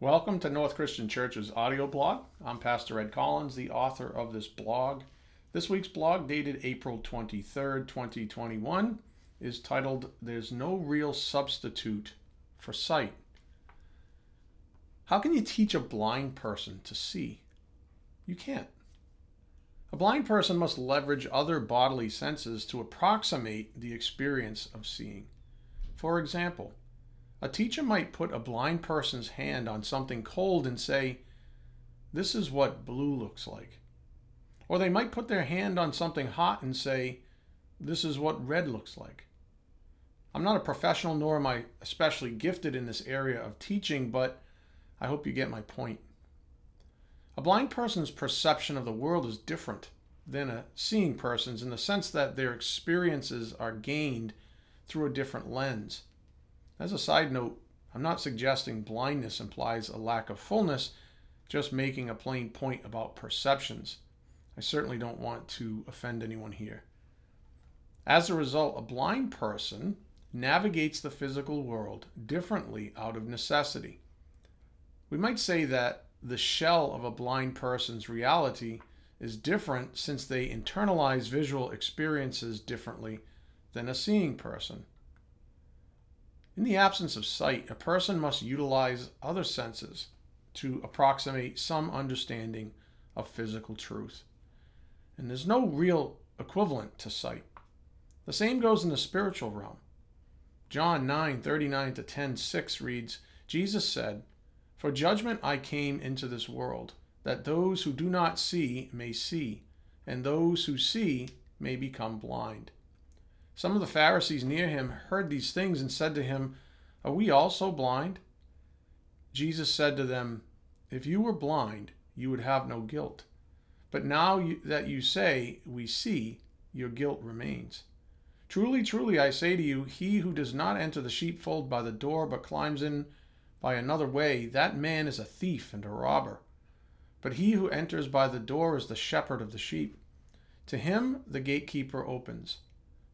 Welcome to North Christian Church's audio blog. I'm Pastor Ed Collins, the author of this blog. This week's blog, dated April 23rd, 2021, is titled There's No Real Substitute for Sight. How can you teach a blind person to see? You can't. A blind person must leverage other bodily senses to approximate the experience of seeing. For example, a teacher might put a blind person's hand on something cold and say, This is what blue looks like. Or they might put their hand on something hot and say, This is what red looks like. I'm not a professional, nor am I especially gifted in this area of teaching, but I hope you get my point. A blind person's perception of the world is different than a seeing person's in the sense that their experiences are gained through a different lens. As a side note, I'm not suggesting blindness implies a lack of fullness, just making a plain point about perceptions. I certainly don't want to offend anyone here. As a result, a blind person navigates the physical world differently out of necessity. We might say that the shell of a blind person's reality is different since they internalize visual experiences differently than a seeing person. In the absence of sight, a person must utilize other senses to approximate some understanding of physical truth. And there's no real equivalent to sight. The same goes in the spiritual realm. John 9 39 to 10 6 reads, Jesus said, For judgment I came into this world, that those who do not see may see, and those who see may become blind. Some of the Pharisees near him heard these things and said to him, Are we also blind? Jesus said to them, If you were blind, you would have no guilt. But now that you say, We see, your guilt remains. Truly, truly, I say to you, he who does not enter the sheepfold by the door, but climbs in by another way, that man is a thief and a robber. But he who enters by the door is the shepherd of the sheep. To him the gatekeeper opens.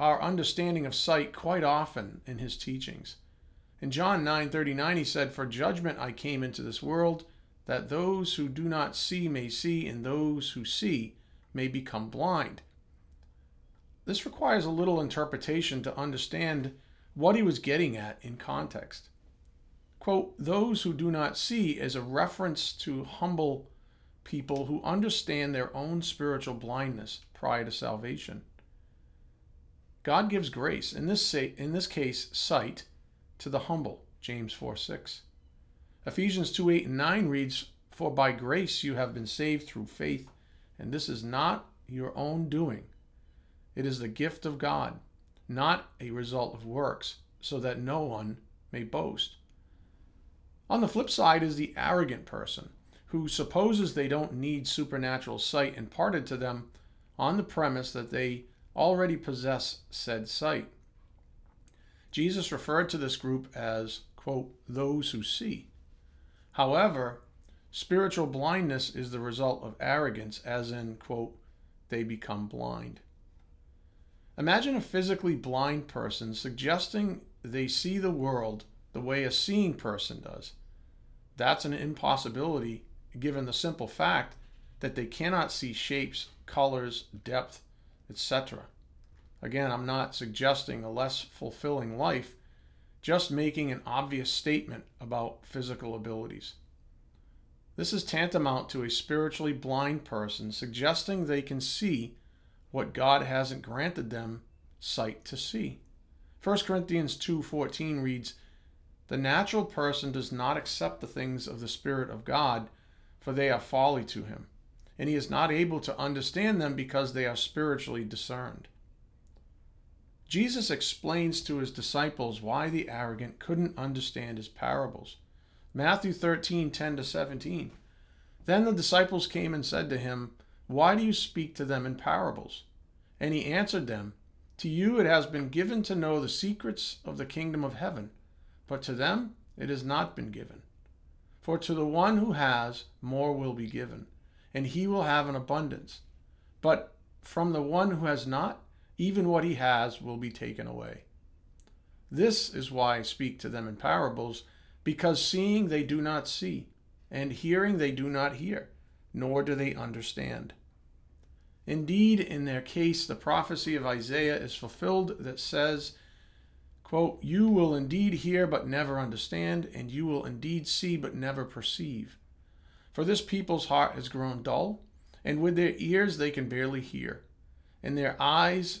our understanding of sight quite often in his teachings. In John 9:39 he said, "For judgment I came into this world, that those who do not see may see, and those who see may become blind." This requires a little interpretation to understand what he was getting at in context. Quote, those who do not see is a reference to humble people who understand their own spiritual blindness prior to salvation. God gives grace, in this, in this case, sight, to the humble, James 4 6. Ephesians 2 8 and 9 reads, For by grace you have been saved through faith, and this is not your own doing. It is the gift of God, not a result of works, so that no one may boast. On the flip side is the arrogant person who supposes they don't need supernatural sight imparted to them on the premise that they already possess said sight. Jesus referred to this group as, quote, those who see. However, spiritual blindness is the result of arrogance, as in, quote, they become blind. Imagine a physically blind person suggesting they see the world the way a seeing person does. That's an impossibility given the simple fact that they cannot see shapes, colors, depth, etc. Again, I'm not suggesting a less fulfilling life, just making an obvious statement about physical abilities. This is tantamount to a spiritually blind person suggesting they can see what God hasn't granted them sight to see. 1 Corinthians 2:14 reads, "The natural person does not accept the things of the spirit of God, for they are folly to him, and he is not able to understand them because they are spiritually discerned." Jesus explains to his disciples why the arrogant couldn't understand his parables. Matthew 13, 10 to 17. Then the disciples came and said to him, Why do you speak to them in parables? And he answered them, To you it has been given to know the secrets of the kingdom of heaven, but to them it has not been given. For to the one who has, more will be given, and he will have an abundance. But from the one who has not, even what he has will be taken away. This is why I speak to them in parables, because seeing they do not see, and hearing they do not hear, nor do they understand. Indeed, in their case, the prophecy of Isaiah is fulfilled that says, quote, You will indeed hear but never understand, and you will indeed see but never perceive. For this people's heart has grown dull, and with their ears they can barely hear, and their eyes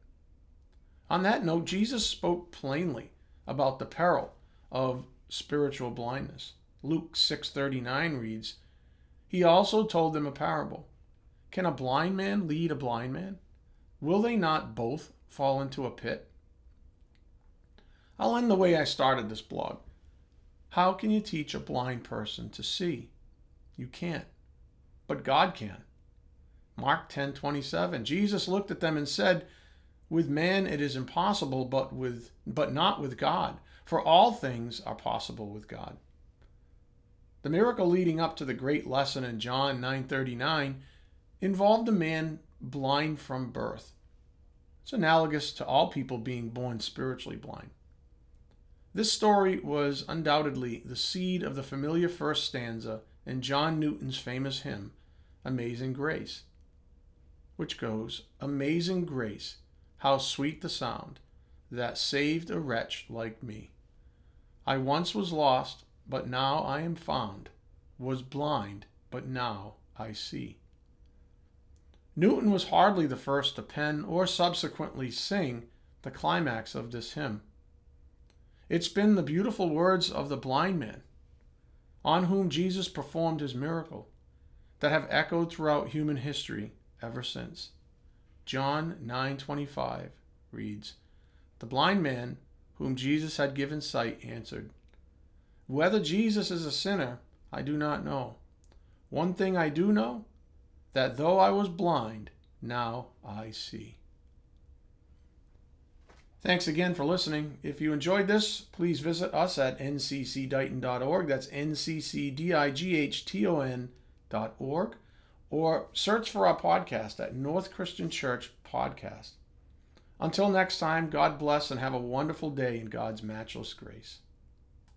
On that note, Jesus spoke plainly about the peril of spiritual blindness. Luke 6:39 reads, He also told them a parable. Can a blind man lead a blind man? Will they not both fall into a pit? I'll end the way I started this blog. How can you teach a blind person to see? You can't. But God can. Mark 10:27. Jesus looked at them and said, "With man it is impossible, but with but not with God, for all things are possible with God." The miracle leading up to the great lesson in John 9:39 involved a man blind from birth. It's analogous to all people being born spiritually blind. This story was undoubtedly the seed of the familiar first stanza in John Newton's famous hymn, Amazing Grace, which goes, Amazing grace, how sweet the sound that saved a wretch like me. I once was lost, but now I am found, was blind, but now I see. Newton was hardly the first to pen or subsequently sing the climax of this hymn. It's been the beautiful words of the blind man, on whom Jesus performed his miracle, that have echoed throughout human history ever since. John 9:25 reads, "The blind man, whom Jesus had given sight, answered, whether Jesus is a sinner, I do not know. One thing I do know that though I was blind, now I see. Thanks again for listening. If you enjoyed this, please visit us at nccdighton.org. That's nccdighton.org. Or search for our podcast at North Christian Church Podcast. Until next time, God bless and have a wonderful day in God's matchless grace.